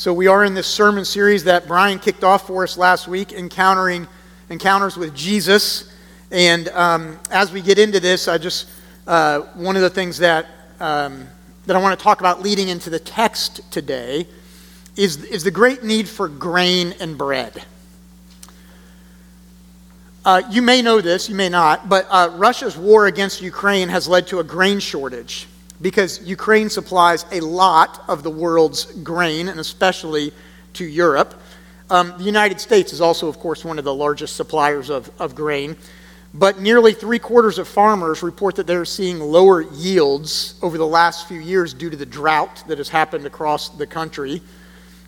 So we are in this sermon series that Brian kicked off for us last week, encountering encounters with Jesus. And um, as we get into this, I just uh, one of the things that um, that I want to talk about leading into the text today is is the great need for grain and bread. Uh, you may know this, you may not, but uh, Russia's war against Ukraine has led to a grain shortage because Ukraine supplies a lot of the world's grain, and especially to Europe. Um, the United States is also, of course, one of the largest suppliers of, of grain. But nearly three quarters of farmers report that they're seeing lower yields over the last few years due to the drought that has happened across the country.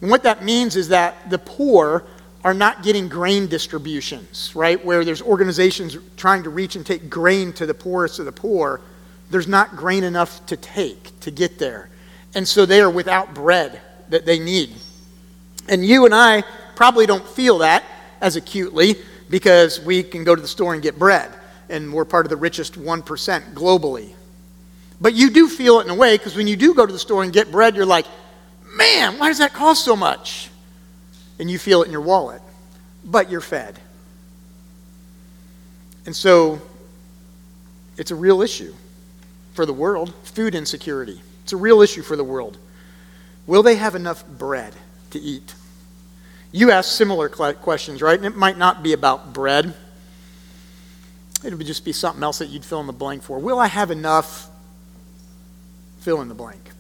And what that means is that the poor are not getting grain distributions, right? Where there's organizations trying to reach and take grain to the poorest of the poor there's not grain enough to take to get there. And so they are without bread that they need. And you and I probably don't feel that as acutely because we can go to the store and get bread, and we're part of the richest 1% globally. But you do feel it in a way because when you do go to the store and get bread, you're like, man, why does that cost so much? And you feel it in your wallet, but you're fed. And so it's a real issue for the world food insecurity. It's a real issue for the world. Will they have enough bread to eat? You ask similar questions, right? And it might not be about bread. It would just be something else that you'd fill in the blank for. Will I have enough? Fill in the blank.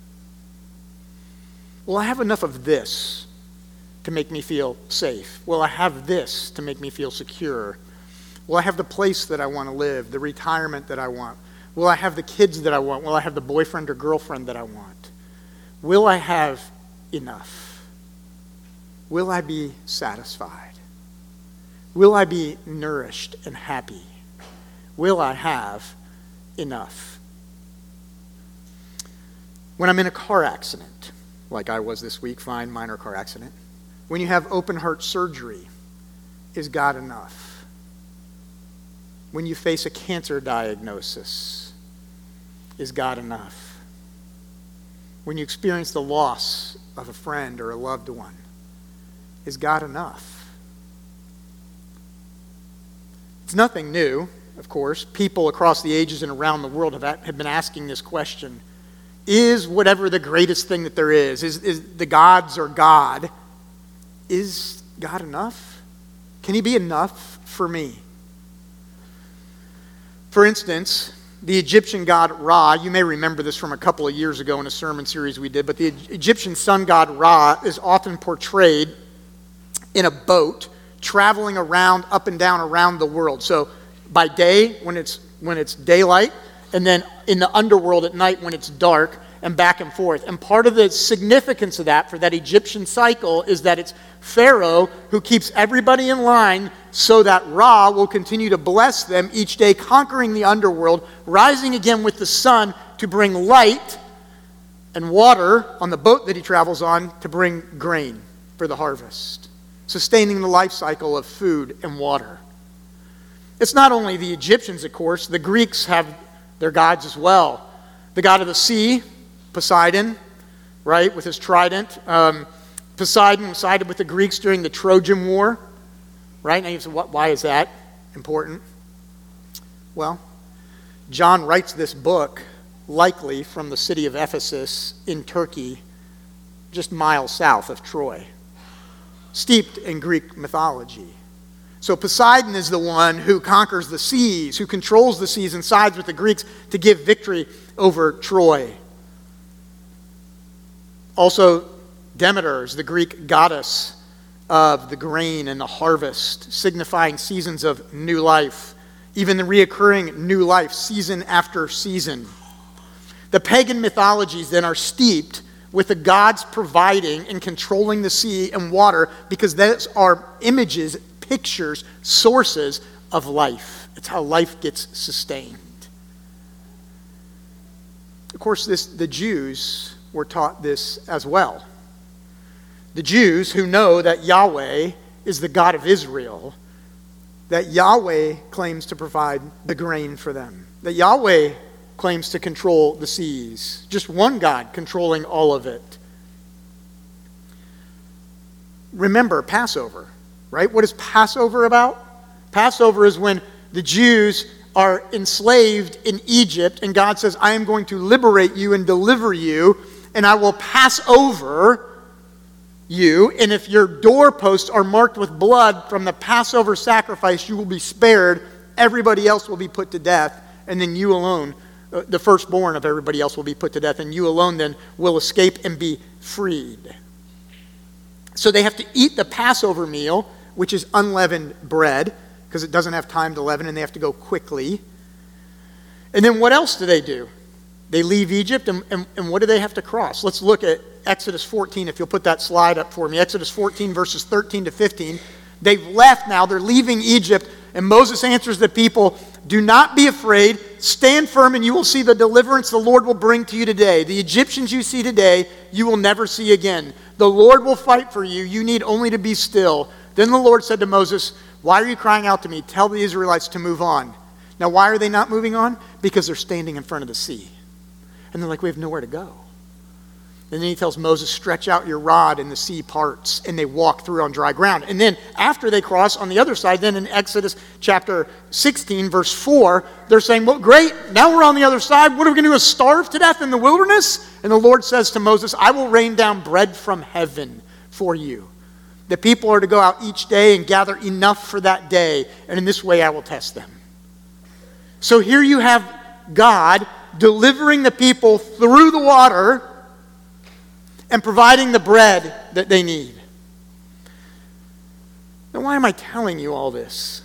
Will I have enough of this to make me feel safe? Will I have this to make me feel secure? Will I have the place that I want to live, the retirement that I want? Will I have the kids that I want? Will I have the boyfriend or girlfriend that I want? Will I have enough? Will I be satisfied? Will I be nourished and happy? Will I have enough? When I'm in a car accident, like I was this week, fine, minor car accident, when you have open heart surgery, is God enough? When you face a cancer diagnosis, is God enough? When you experience the loss of a friend or a loved one, is God enough? It's nothing new, of course. People across the ages and around the world have, have been asking this question Is whatever the greatest thing that there is, is, is the gods or God, is God enough? Can He be enough for me? For instance, the Egyptian god Ra, you may remember this from a couple of years ago in a sermon series we did, but the Egyptian sun god Ra is often portrayed in a boat traveling around, up and down around the world. So by day, when it's, when it's daylight, and then in the underworld at night when it's dark, and back and forth. And part of the significance of that for that Egyptian cycle is that it's Pharaoh who keeps everybody in line so that Ra will continue to bless them each day, conquering the underworld, rising again with the sun to bring light and water on the boat that he travels on to bring grain for the harvest, sustaining the life cycle of food and water. It's not only the Egyptians, of course, the Greeks have their gods as well. The god of the sea, Poseidon, right, with his trident. Um, Poseidon sided with the Greeks during the Trojan War, right? Now you say, what, why is that important? Well, John writes this book likely from the city of Ephesus in Turkey, just miles south of Troy, steeped in Greek mythology. So Poseidon is the one who conquers the seas, who controls the seas and sides with the Greeks to give victory over Troy. Also, Demeter is the Greek goddess of the grain and the harvest, signifying seasons of new life, even the reoccurring new life, season after season. The pagan mythologies then are steeped with the gods providing and controlling the sea and water because those are images, pictures, sources of life. It's how life gets sustained. Of course, this, the Jews were taught this as well. The Jews who know that Yahweh is the God of Israel, that Yahweh claims to provide the grain for them, that Yahweh claims to control the seas, just one God controlling all of it. remember Passover, right? What is Passover about? Passover is when the Jews are enslaved in Egypt, and God says, I am going to liberate you and deliver you, and I will pass over you. And if your doorposts are marked with blood from the Passover sacrifice, you will be spared. Everybody else will be put to death, and then you alone, uh, the firstborn of everybody else, will be put to death, and you alone then will escape and be freed. So they have to eat the Passover meal, which is unleavened bread because it doesn't have time to leaven and they have to go quickly. And then what else do they do? They leave Egypt, and, and, and, what do they have to cross? Let's look at Exodus 14, if you'll put that slide up for me. Exodus 14, verses 13 to 15. They've left now, they're leaving Egypt, and Moses answers the people Do not be afraid, stand firm, and you will see the deliverance the Lord will bring to you today. The Egyptians you see today, you will never see again. The Lord will fight for you, you need only to be still. Then the Lord said to Moses, why are you crying out to me? Tell the Israelites to move on. Now, why are they not moving on? Because they're standing in front of the sea. And they're like, we have nowhere to go. And then he tells Moses, stretch out your rod, and the sea parts, and they walk through on dry ground. And then after they cross on the other side, then in Exodus chapter 16, verse 4, they're saying, well, great, now we're on the other side. What are we going to do? Is starve to death in the wilderness? And the Lord says to Moses, I will rain down bread from heaven for you. The people are to go out each day and gather enough for that day, and in this way I will test them. So here you have God delivering the people through the water and providing the bread that they need. Now, why am I telling you all this?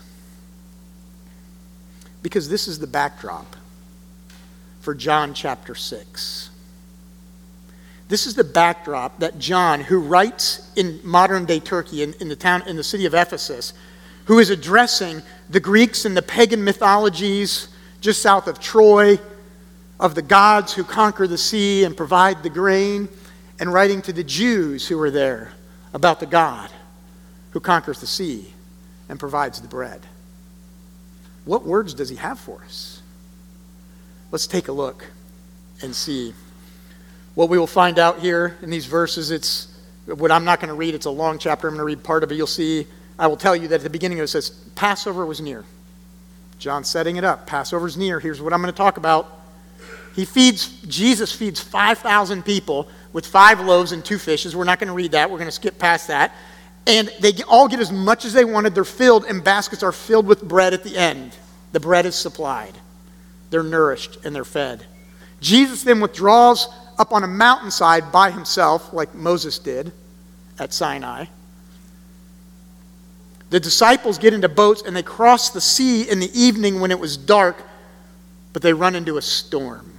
Because this is the backdrop for John chapter 6. This is the backdrop that John, who writes in modern day Turkey, in, in, the town, in the city of Ephesus, who is addressing the Greeks and the pagan mythologies just south of Troy, of the gods who conquer the sea and provide the grain, and writing to the Jews who are there about the God who conquers the sea and provides the bread. What words does he have for us? Let's take a look and see. What we will find out here in these verses, it's what I'm not going to read, it's a long chapter. I'm going to read part of it. You'll see, I will tell you that at the beginning it says, Passover was near. John setting it up. Passover's near. Here's what I'm going to talk about. He feeds, Jesus feeds 5,000 people with five loaves and two fishes. We're not going to read that. We're going to skip past that. And they all get as much as they wanted. They're filled, and baskets are filled with bread at the end. The bread is supplied. They're nourished and they're fed. Jesus then withdraws up on a mountainside by himself, like Moses did at Sinai. The disciples get into boats and they cross the sea in the evening when it was dark, but they run into a storm.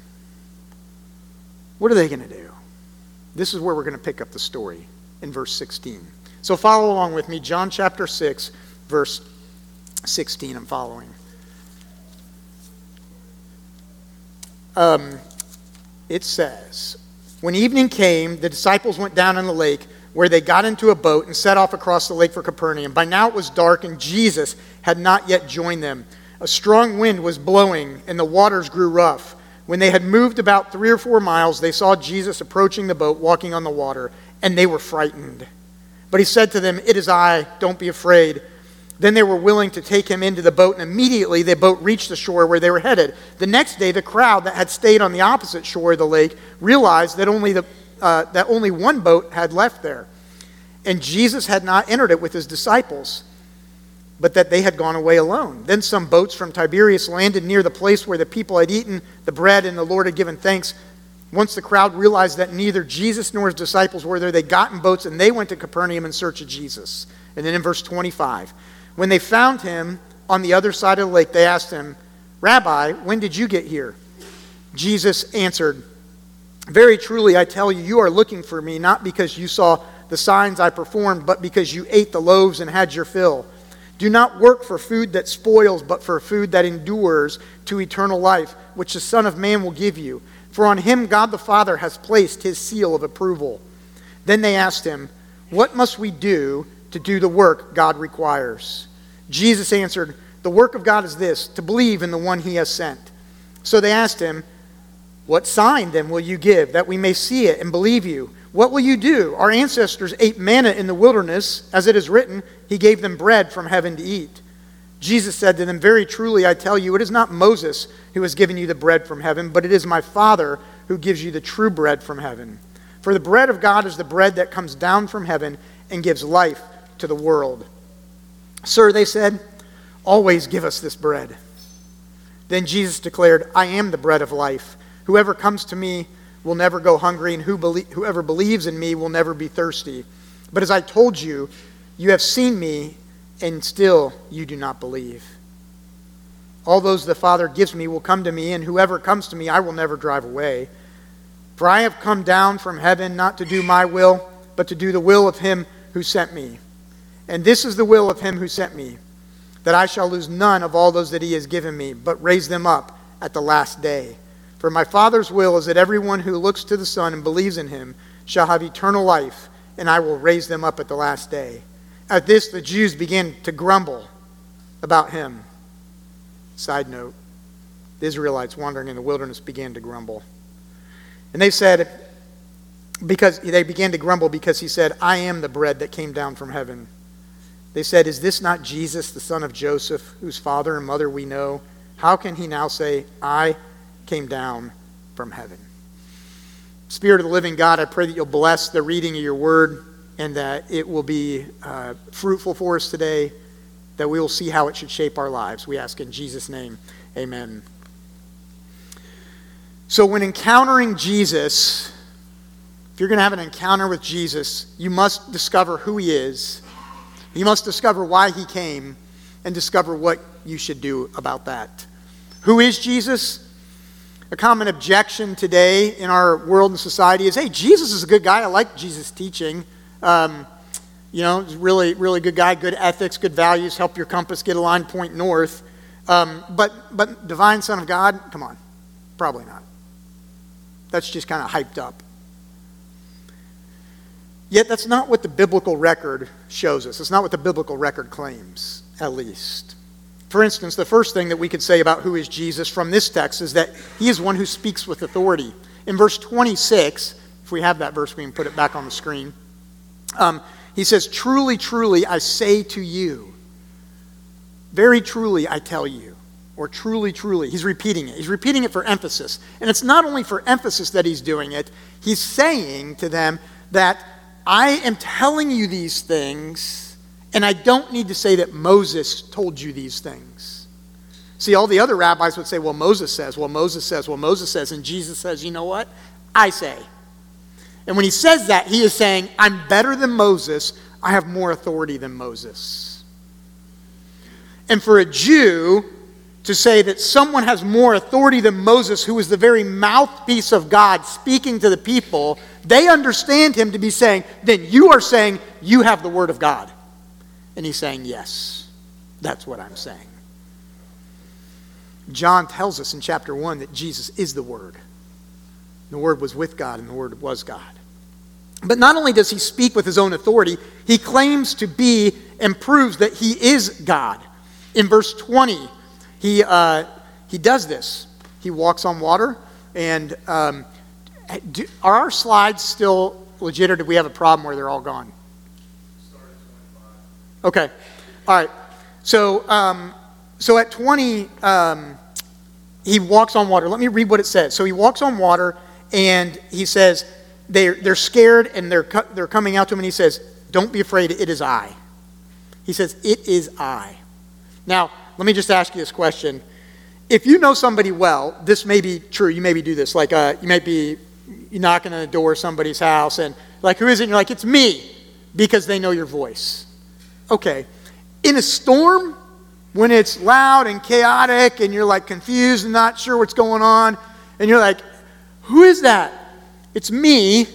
What are they going to do? This is where we're going to pick up the story in verse 16. So follow along with me. John chapter 6, verse 16. I'm following. Um, it says, When evening came, the disciples went down on the lake, where they got into a boat and set off across the lake for Capernaum. By now it was dark, and Jesus had not yet joined them. A strong wind was blowing, and the waters grew rough. When they had moved about three or four miles, they saw Jesus approaching the boat, walking on the water, and they were frightened. But he said to them, It is I, don't be afraid. Then they were willing to take him into the boat, and immediately the boat reached the shore where they were headed. The next day, the crowd that had stayed on the opposite shore of the lake realized that only, the, uh, that only one boat had left there. And Jesus had not entered it with his disciples, but that they had gone away alone. Then some boats from Tiberias landed near the place where the people had eaten the bread and the Lord had given thanks. Once the crowd realized that neither Jesus nor his disciples were there, they got in boats and they went to Capernaum in search of Jesus. And then in verse 25, when they found him on the other side of the lake, they asked him, Rabbi, when did you get here? Jesus answered, Very truly, I tell you, you are looking for me not because you saw the signs I performed, but because you ate the loaves and had your fill. Do not work for food that spoils, but for food that endures to eternal life, which the Son of Man will give you. For on him God the Father has placed his seal of approval. Then they asked him, What must we do to do the work God requires? Jesus answered, The work of God is this, to believe in the one he has sent. So they asked him, What sign then will you give that we may see it and believe you? What will you do? Our ancestors ate manna in the wilderness, as it is written, He gave them bread from heaven to eat. Jesus said to them, Very truly, I tell you, it is not Moses who has given you the bread from heaven, but it is my Father who gives you the true bread from heaven. For the bread of God is the bread that comes down from heaven and gives life to the world. Sir, they said, always give us this bread. Then Jesus declared, I am the bread of life. Whoever comes to me will never go hungry, and whoever believes in me will never be thirsty. But as I told you, you have seen me, and still you do not believe. All those the Father gives me will come to me, and whoever comes to me I will never drive away. For I have come down from heaven not to do my will, but to do the will of him who sent me. And this is the will of him who sent me, that I shall lose none of all those that he has given me, but raise them up at the last day. For my Father's will is that everyone who looks to the Son and believes in him shall have eternal life, and I will raise them up at the last day. At this, the Jews began to grumble about him. Side note the Israelites wandering in the wilderness began to grumble. And they said, because they began to grumble because he said, I am the bread that came down from heaven. They said, Is this not Jesus, the son of Joseph, whose father and mother we know? How can he now say, I came down from heaven? Spirit of the living God, I pray that you'll bless the reading of your word and that it will be uh, fruitful for us today, that we will see how it should shape our lives. We ask in Jesus' name, amen. So, when encountering Jesus, if you're going to have an encounter with Jesus, you must discover who he is. You must discover why he came and discover what you should do about that. Who is Jesus? A common objection today in our world and society is hey, Jesus is a good guy. I like Jesus' teaching. Um, you know, really, really good guy, good ethics, good values, help your compass get aligned, point north. Um, but, but divine Son of God, come on, probably not. That's just kind of hyped up. Yet that's not what the biblical record shows us. It's not what the biblical record claims, at least. For instance, the first thing that we could say about who is Jesus from this text is that he is one who speaks with authority. In verse 26, if we have that verse, we can put it back on the screen. Um, he says, Truly, truly, I say to you, very truly, I tell you, or truly, truly. He's repeating it. He's repeating it for emphasis. And it's not only for emphasis that he's doing it, he's saying to them that I am telling you these things, and I don't need to say that Moses told you these things. See, all the other rabbis would say, well, Moses says, well, Moses says, well, Moses says, and Jesus says, you know what? I say. And when he says that, he is saying, I'm better than Moses, I have more authority than Moses. And for a Jew, to say that someone has more authority than Moses, who is the very mouthpiece of God speaking to the people, they understand him to be saying, then you are saying you have the Word of God. And he's saying, yes, that's what I'm saying. John tells us in chapter 1 that Jesus is the Word. The Word was with God, and the Word was God. But not only does he speak with his own authority, he claims to be and proves that he is God. In verse 20, he, uh, he does this. He walks on water. And um, do, are our slides still legit, or do we have a problem where they're all gone? Okay. All right. So, um, so at 20, um, he walks on water. Let me read what it says. So he walks on water, and he says, they're, they're scared, and they're, they're coming out to him, and he says, Don't be afraid, it is I. He says, It is I. Now, let me just ask you this question. If you know somebody well, this may be true. You maybe do this. Like, uh, you might be knocking on the door of somebody's house, and like, who is it? And you're like, it's me, because they know your voice. Okay. In a storm, when it's loud and chaotic, and you're like confused and not sure what's going on, and you're like, who is that? It's me.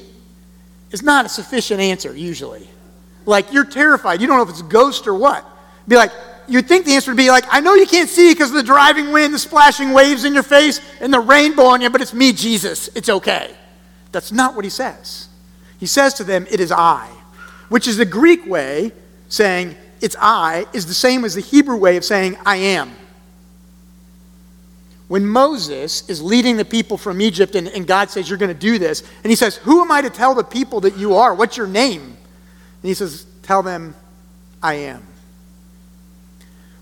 It's not a sufficient answer, usually. Like, you're terrified. You don't know if it's a ghost or what. Be like, you'd think the answer would be like, I know you can't see because of the driving wind, the splashing waves in your face, and the rainbow on you, but it's me, Jesus. It's okay. That's not what he says. He says to them, It is I, which is the Greek way saying, It's I, is the same as the Hebrew way of saying, I am. when Moses is leading the people from Egypt and, and God says, You're going to do this, and he says, Who am I to tell the people that you are? What's your name? And he says, Tell them, I am.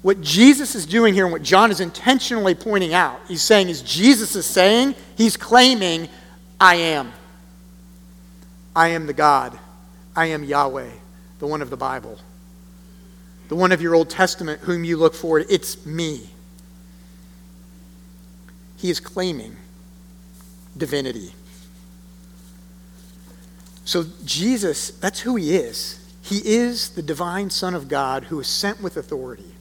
What Jesus is doing here and what John is intentionally pointing out, he's saying is Jesus is saying, he's claiming, I am. I am the God. I am Yahweh, the one of the Bible. The one of your Old Testament whom you look for. It's me. He is claiming divinity. So, Jesus, that's who he is. He is the divine Son of God who is sent with authority.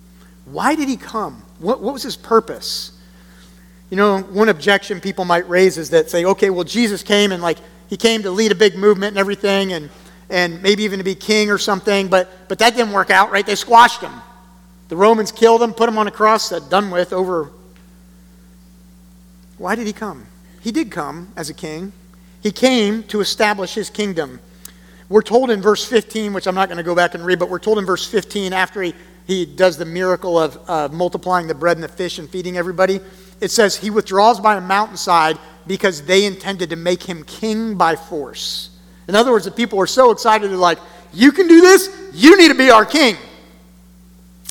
Why did he come? What, what was his purpose? You know, one objection people might raise is that say, okay, well, Jesus came and like he came to lead a big movement and everything and, and maybe even to be king or something, but, but that didn't work out, right? They squashed him. The Romans killed him, put him on a cross, said, done with, over. Why did he come? He did come as a king. He came to establish his kingdom. We're told in verse 15, which I'm not going to go back and read, but we're told in verse 15 after he he does the miracle of uh, multiplying the bread and the fish and feeding everybody. It says he withdraws by a mountainside because they intended to make him king by force. In other words, the people were so excited, they're like, You can do this? You need to be our king.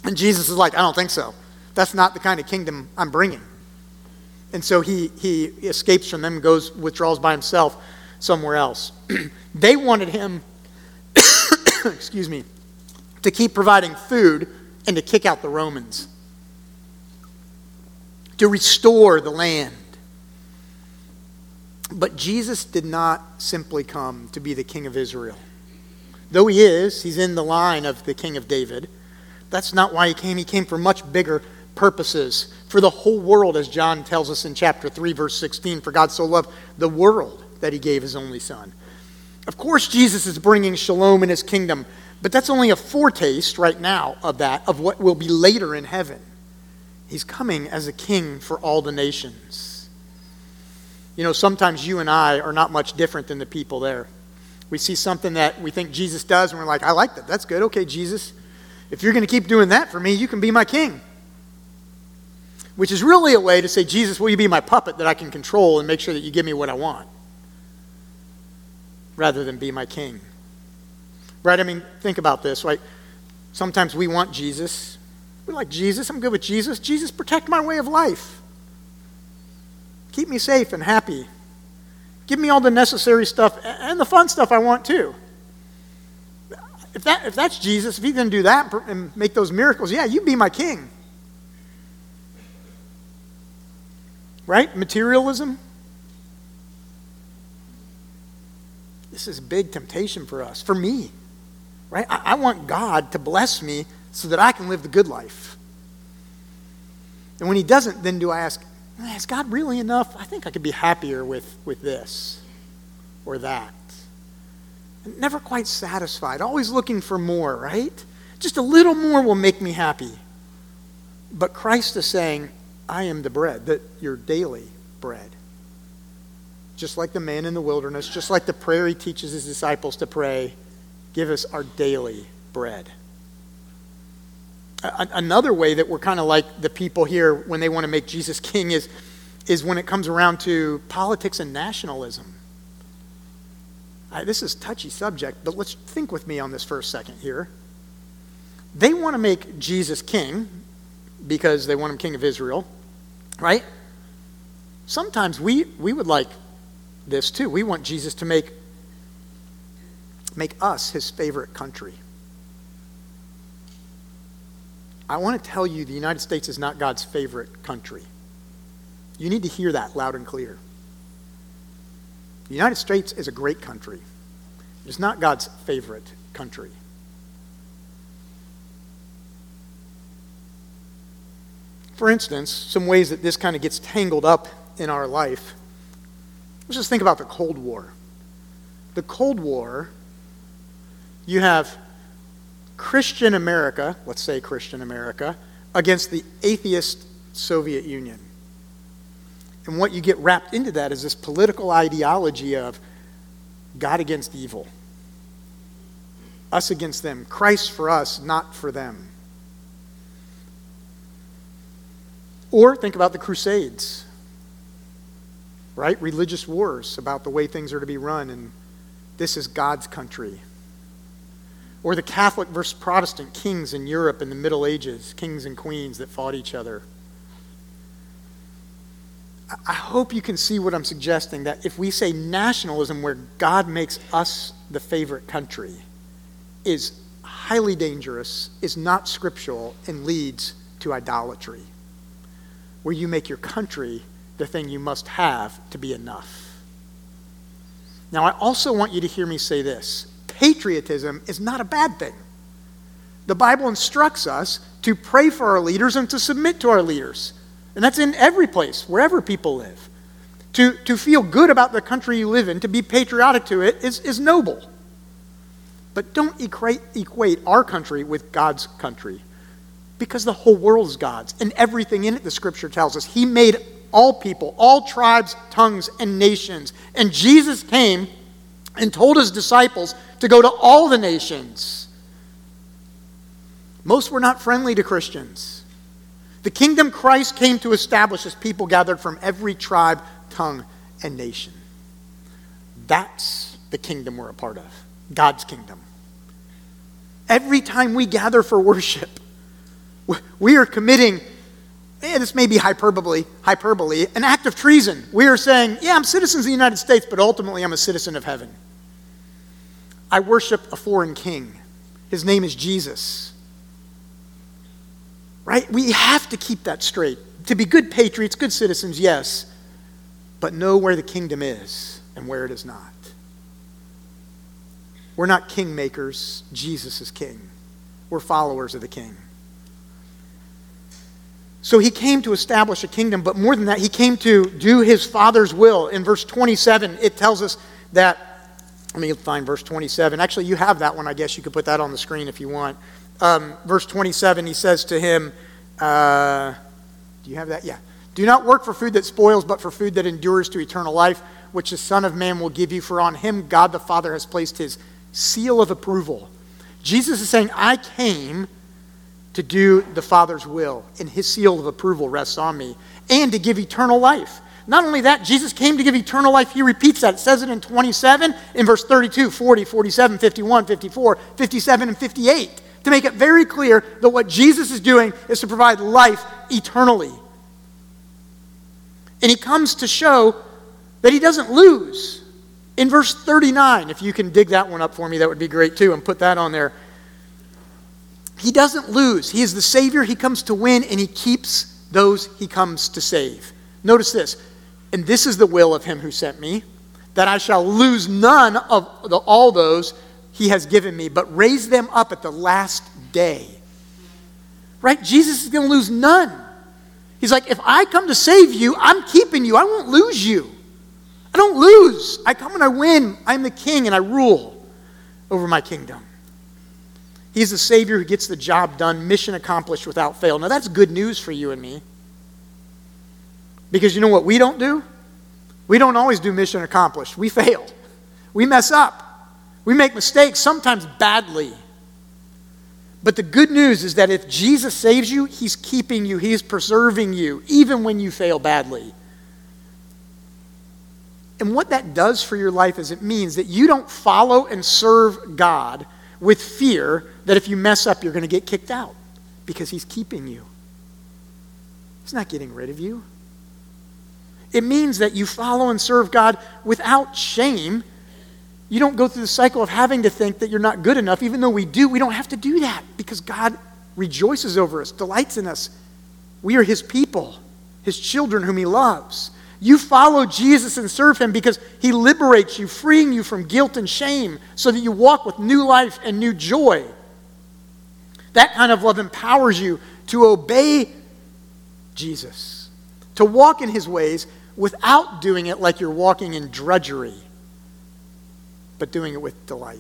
And Jesus is like, I don't think so. That's not the kind of kingdom I'm bringing. And so he, he escapes from them, goes, withdraws by himself somewhere else. they wanted him, excuse me, to keep providing food and to kick out the Romans, to restore the land. But Jesus did not simply come to be the king of Israel. Though he is, he's in the line of the king of David. That's not why he came. He came for much bigger purposes, for the whole world, as John tells us in chapter 3, verse 16. For God so loved the world that he gave his only son. Of course, Jesus is bringing shalom in his kingdom, but that's only a foretaste right now of that, of what will be later in heaven. He's coming as a king for all the nations. You know, sometimes you and I are not much different than the people there. We see something that we think Jesus does, and we're like, I like that. That's good. Okay, Jesus. If you're going to keep doing that for me, you can be my king. Which is really a way to say, Jesus, will you be my puppet that I can control and make sure that you give me what I want? Rather than be my king. Right? I mean, think about this, right? Sometimes we want Jesus. We're like Jesus. I'm good with Jesus. Jesus, protect my way of life. Keep me safe and happy. Give me all the necessary stuff and the fun stuff I want too. If, that, if that's Jesus, if he can do that and make those miracles, yeah, you be my king. Right? Materialism. This is a big temptation for us, for me right? I, I want God to bless me so that I can live the good life. And when He doesn't, then do I ask, is God really enough? I think I could be happier with, with this or that. And never quite satisfied, always looking for more, right? Just a little more will make me happy. But Christ is saying, I am the bread, that your daily bread. Just like the man in the wilderness, just like the prayer he teaches his disciples to pray, Give us our daily bread. Another way that we're kind of like the people here when they want to make Jesus king is, is when it comes around to politics and nationalism. this is a touchy subject, but let's think with me on this for a second here. They want to make Jesus king because they want him king of Israel, right? Sometimes we, we would like this too. We want Jesus to make make us his favorite country. I want to tell you the United States is not God's favorite country. You need to hear that loud and clear. The United States is a great country. It is not God's favorite country. For instance, some ways that this kind of gets tangled up in our life. Let's just think about the Cold War. The Cold War you have Christian America, let's say Christian America, against the atheist Soviet Union. And what you get wrapped into that is this political ideology of God against evil, us against them, Christ for us, not for them. Or think about the Crusades. right? Religious wars about the way things are to be run, and this is God's country. Or the Catholic versus Protestant kings in Europe in the Middle Ages, kings and queens that fought each other. I hope you can see what I'm suggesting that if we say nationalism, where God makes us the favorite country, is highly dangerous, is not scriptural, and leads to idolatry, where you make your country the thing you must have to be enough. Now, I also want you to hear me say this patriotism is not a bad thing. The Bible instructs us to pray for our leaders and to submit to our leaders. And that's in every place, wherever people live. To, to feel good about the country you live in, to be patriotic to it, is, is noble. But don't equate, equate our country with God's country. Because the whole world is God's. And everything in it, the scripture tells us. He made all people, all tribes, tongues, and nations. And Jesus came and told his disciples to go to all the nations. Most were not friendly to Christians. The kingdom Christ came to establish as people gathered from every tribe, tongue, and nation. That's the kingdom we're a part of God's kingdom. Every time we gather for worship, we are committing, eh, this may be hyperbole, hyperbole, an act of treason. We are saying, yeah, I'm citizens of the United States, but ultimately I'm a citizen of heaven. I worship a foreign king. His name is Jesus. Right? We have to keep that straight. To be good patriots, good citizens, yes, but know where the kingdom is and where it is not. We're not kingmakers, Jesus is king. We're followers of the king. So he came to establish a kingdom, but more than that, he came to do his father's will. In verse 27, it tells us that, let me find verse 27. Actually, you have that one. I guess you could put that on the screen if you want um, verse 27, he says to him, uh, Do you have that? Yeah. Do not work for food that spoils, but for food that endures to eternal life, which the Son of Man will give you, for on him God the Father has placed his seal of approval. Jesus is saying, I came to do the Father's will, and his seal of approval rests on me, and to give eternal life. Not only that, Jesus came to give eternal life. He repeats that. It says it in 27, in verse 32, 40, 47, 51, 54, 57, and 58 to make it very clear that what Jesus is doing is to provide life eternally. And he comes to show that he doesn't lose. In verse 39, if you can dig that one up for me, that would be great too, and put that on there. He doesn't lose. He is the Savior. He comes to win, and he keeps those he comes to save. Notice this. And this is the will of him who sent me, that I shall lose none of the, all those he has given me, but raise them up at the last day. Right? Jesus is going to lose none. He's like, if I come to save you, I'm keeping you. I won't lose you. I don't lose. I come and I win. I'm the king and I rule over my kingdom. He's the Savior who gets the job done, mission accomplished without fail. Now, that's good news for you and me. Because you know what we don't do? We don't always do mission accomplished. We fail, we mess up. We make mistakes, sometimes badly. But the good news is that if Jesus saves you, He's keeping you, He's preserving you, even when you fail badly. And what that does for your life is it means that you don't follow and serve God with fear that if you mess up, you're going to get kicked out because He's keeping you. He's not getting rid of you. It means that you follow and serve God without shame you don't go through the cycle of having to think that you're not good enough, even though we do. We don't have to do that because God rejoices over us, delights in us. We are His people, His children whom He loves. You follow Jesus and serve Him because He liberates you, freeing you from guilt and shame so that you walk with new life and new joy. That kind of love empowers you to obey Jesus, to walk in His ways without doing it like you're walking in drudgery but doing it with delight.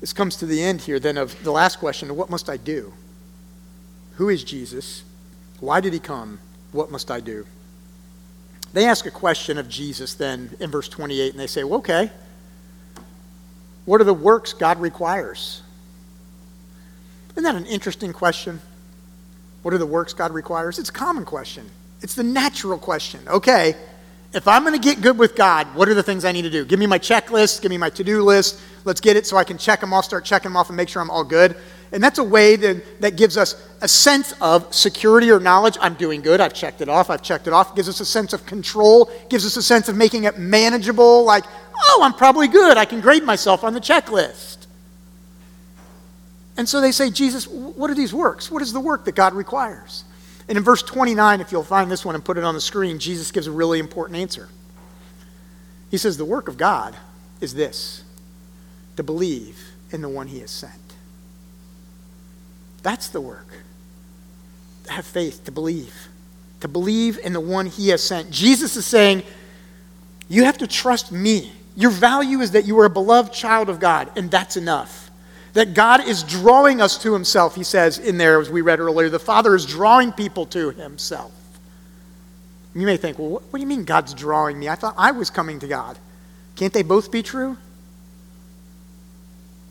This comes to the end here then of the last question what must I do? Who is Jesus? Why did he come? What must I do? They ask a question of Jesus then in verse 28, and they say, well, okay, what are the works God requires? Isn't that an interesting question? What are the works God requires? It's a common question. It's the natural question. Okay, if I'm going to get good with God, what are the things I need to do? Give me my checklist, give me my to do list. Let's get it so I can check them off, start checking them off, and make sure I'm all good. And that's a way that, that gives us a sense of security or knowledge. I'm doing good. I've checked it off. I've checked it off. Gives us a sense of control. Gives us a sense of making it manageable. Like, oh, I'm probably good. I can grade myself on the checklist. And so they say, Jesus, what are these works? What is the work that God requires? And in verse 29, if you'll find this one and put it on the screen, Jesus gives a really important answer. He says, The work of God is this to believe in the one he has sent. That's the work. To have faith, to believe. To believe in the one he has sent. Jesus is saying, You have to trust me. Your value is that you are a beloved child of God, and that's enough. That God is drawing us to himself, he says in there, as we read earlier. The Father is drawing people to himself. You may think, well, what do you mean God's drawing me? I thought I was coming to God. Can't they both be true?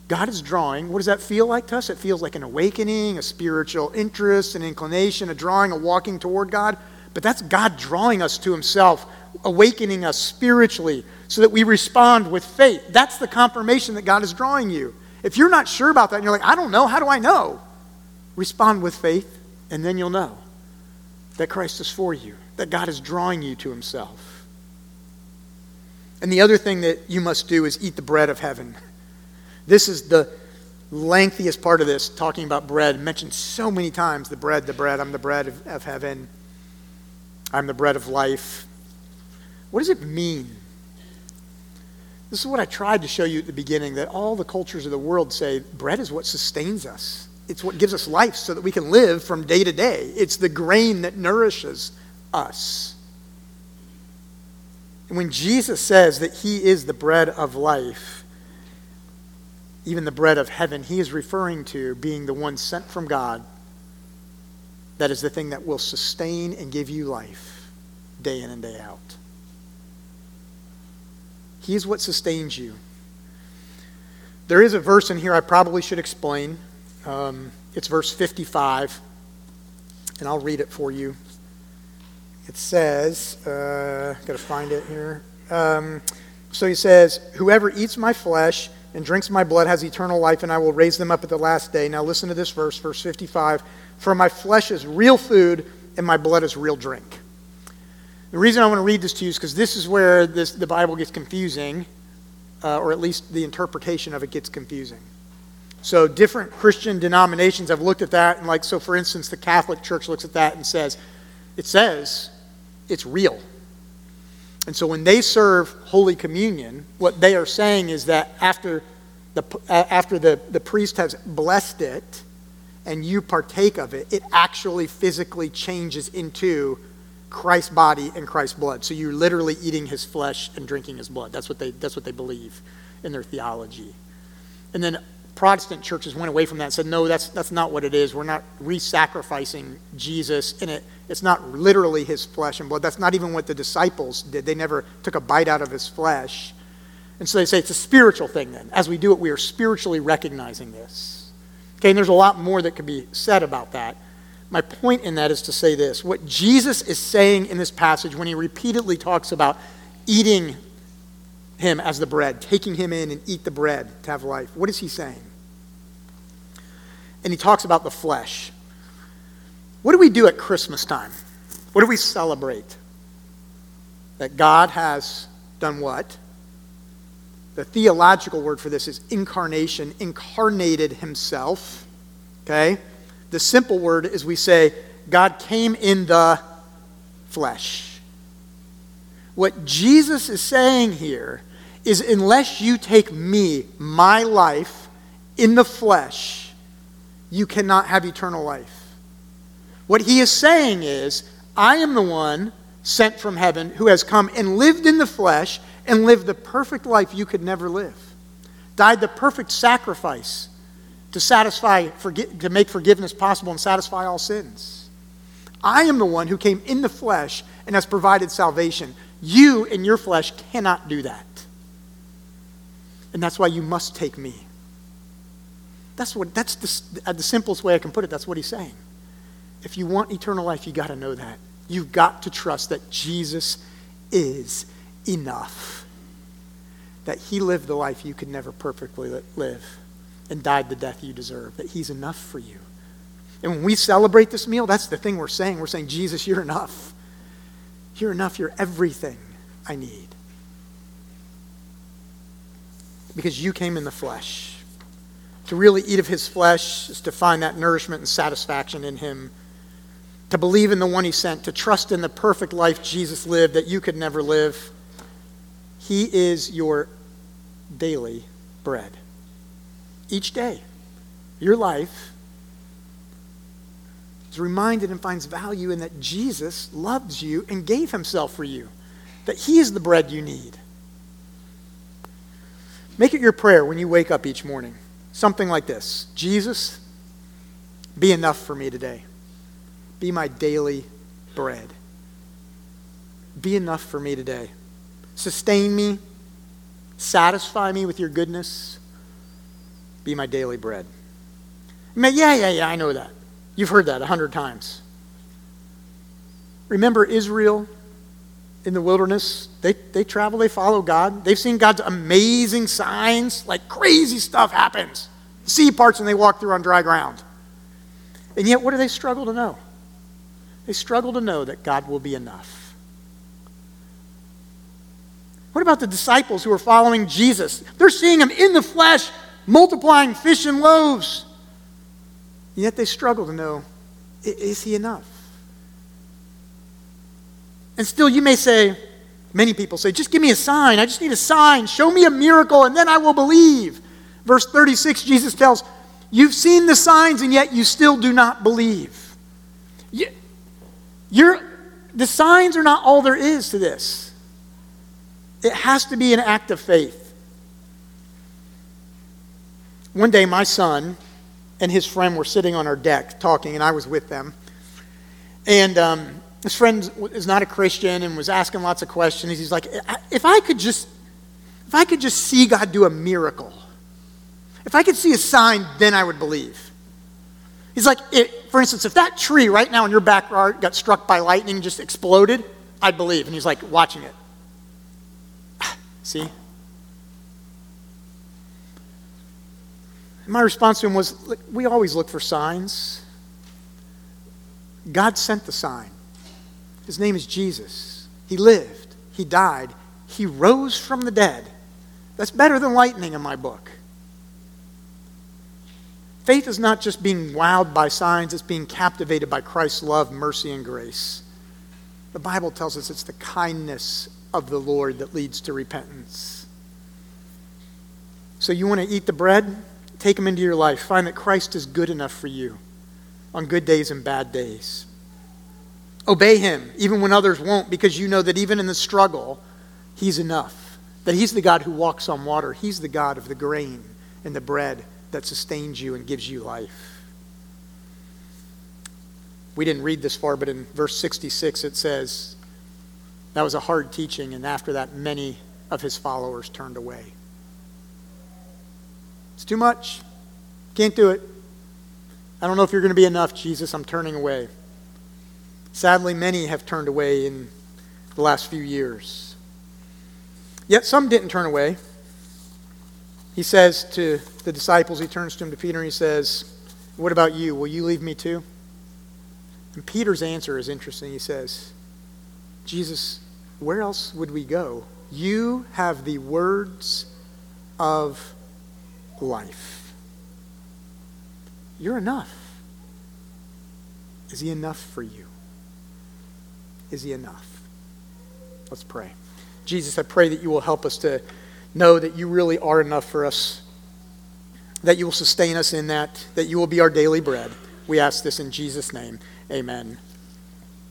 God is drawing. What does that feel like to us? It feels like an awakening, a spiritual interest, an inclination, a drawing, a walking toward God. But that's God drawing us to Himself, awakening us spiritually so that we respond with faith. That's the confirmation that God is drawing you. If you're not sure about that and you're like, I don't know, how do I know? Respond with faith, and then you'll know that Christ is for you, that God is drawing you to himself. And the other thing that you must do is eat the bread of heaven. This is the lengthiest part of this, talking about bread, mentioned so many times the bread, the bread, I'm the bread of, of heaven, I'm the bread of life. What does it mean this is what I tried to show you at the beginning that all the cultures of the world say bread is what sustains us. It's what gives us life so that we can live from day to day. It's the grain that nourishes us. And when Jesus says that he is the bread of life, even the bread of heaven, he is referring to being the one sent from God that is the thing that will sustain and give you life day in and day out. He is what sustains you. There is a verse in here I probably should explain. Um, it's verse 55, and I'll read it for you. It says, uh, got to find it here. Um, so he says, Whoever eats my flesh and drinks my blood has eternal life, and I will raise them up at the last day. Now listen to this verse, verse 55. For my flesh is real food, and my blood is real drink. The reason I want to read this to you is because this is where this, the Bible gets confusing, uh, or at least the interpretation of it gets confusing. So, different Christian denominations have looked at that, and like, so for instance, the Catholic Church looks at that and says, it says it's real. And so, when they serve Holy Communion, what they are saying is that after the, after the, the priest has blessed it and you partake of it, it actually physically changes into Christ's body and Christ's blood. So you're literally eating his flesh and drinking his blood. That's what they, that's what they believe in their theology. And then Protestant churches went away from that and said, no, that's, that's not what it is. We're not re sacrificing Jesus in it. It's not literally his flesh and blood. That's not even what the disciples did. They never took a bite out of his flesh. And so they say it's a spiritual thing then. As we do it, we are spiritually recognizing this. Okay, and there's a lot more that could be said about that. My point in that is to say this what Jesus is saying in this passage when he repeatedly talks about eating him as the bread, taking him in and eat the bread to have life, what is he saying? And he talks about the flesh. What do we do at Christmas time? What do we celebrate? That God has done what? The theological word for this is incarnation, incarnated himself. Okay? The simple word is we say, God came in the flesh. What Jesus is saying here is unless you take me, my life, in the flesh, you cannot have eternal life. What he is saying is, I am the one sent from heaven who has come and lived in the flesh and lived the perfect life you could never live, died the perfect sacrifice to satisfy, to make forgiveness possible and satisfy all sins. I am the one who came in the flesh and has provided salvation. You in your flesh cannot do that. And that's why you must take me. That's what that's the, uh, the simplest way I can put it. That's what he's saying. If you want eternal life, you got to know that. You've got to trust that Jesus is enough. That he lived the life you could never perfectly live and died the death you deserve. That he's enough for you. And when we celebrate this meal, that's the thing we're saying. We're saying, Jesus, you're enough. You're enough. You're everything I need. Because you came in the flesh. To really eat of his flesh is to find that nourishment and satisfaction in him. To believe in the one he sent, to trust in the perfect life Jesus lived that you could never live. He is your daily bread. Each day, your life is reminded and finds value in that Jesus loves you and gave himself for you, that he is the bread you need. Make it your prayer when you wake up each morning. Something like this Jesus, be enough for me today. Be my daily bread. Be enough for me today. Sustain me. Satisfy me with your goodness. Be my daily bread. Yeah, yeah, yeah, I know that. You've heard that a hundred times. Remember Israel in the wilderness? They, they travel, they follow God. They've seen God's amazing signs, like crazy stuff happens. sea parts and they walk through on dry ground. And yet, what do they struggle to know? They struggle to know that God will be enough. What about the disciples who are following Jesus? They're seeing him in the flesh, multiplying fish and loaves. Yet they struggle to know is he enough? And still, you may say, many people say, just give me a sign. I just need a sign. Show me a miracle, and then I will believe. Verse 36, Jesus tells, You've seen the signs, and yet you still do not believe. You're, the signs are not all there is to this. It has to be an act of faith. One day, my son, and his friend were sitting on our deck talking, and I was with them. And um, his friend is not a Christian and was asking lots of questions. He's like, if I could just, if I could just see God do a miracle, if I could see a sign, then I would believe. He's like, for instance, if that tree right now in your backyard got struck by lightning just exploded, I'd believe. And he's like, watching it. See? My response to him was we always look for signs. God sent the sign. His name is Jesus. He lived, He died, He rose from the dead. That's better than lightning in my book. Faith is not just being wowed by signs, it's being captivated by Christ's love, mercy, and grace. The Bible tells us it's the kindness of the Lord that leads to repentance. So, you want to eat the bread? Take him into your life. Find that Christ is good enough for you on good days and bad days. Obey him, even when others won't, because you know that even in the struggle, he's enough. That he's the God who walks on water, he's the God of the grain and the bread that sustains you and gives you life. We didn't read this far, but in verse 66 it says, That was a hard teaching, and after that, many of his followers turned away. It's too much. Can't do it. I don't know if you're going to be enough, Jesus. I'm turning away. Sadly, many have turned away in the last few years. Yet some didn't turn away. He says to the disciples, he turns to him to Peter and he says, What about you? Will you leave me too? And Peter's answer is interesting. He says, Jesus, where else would we go? You have the words of life. You're enough. Is he enough for you? Is he enough? Let's pray. Jesus, I pray that you will help us to know that you really are enough for us, that you will sustain us in that, that you will be our daily bread. We ask this in Jesus' name. Amen.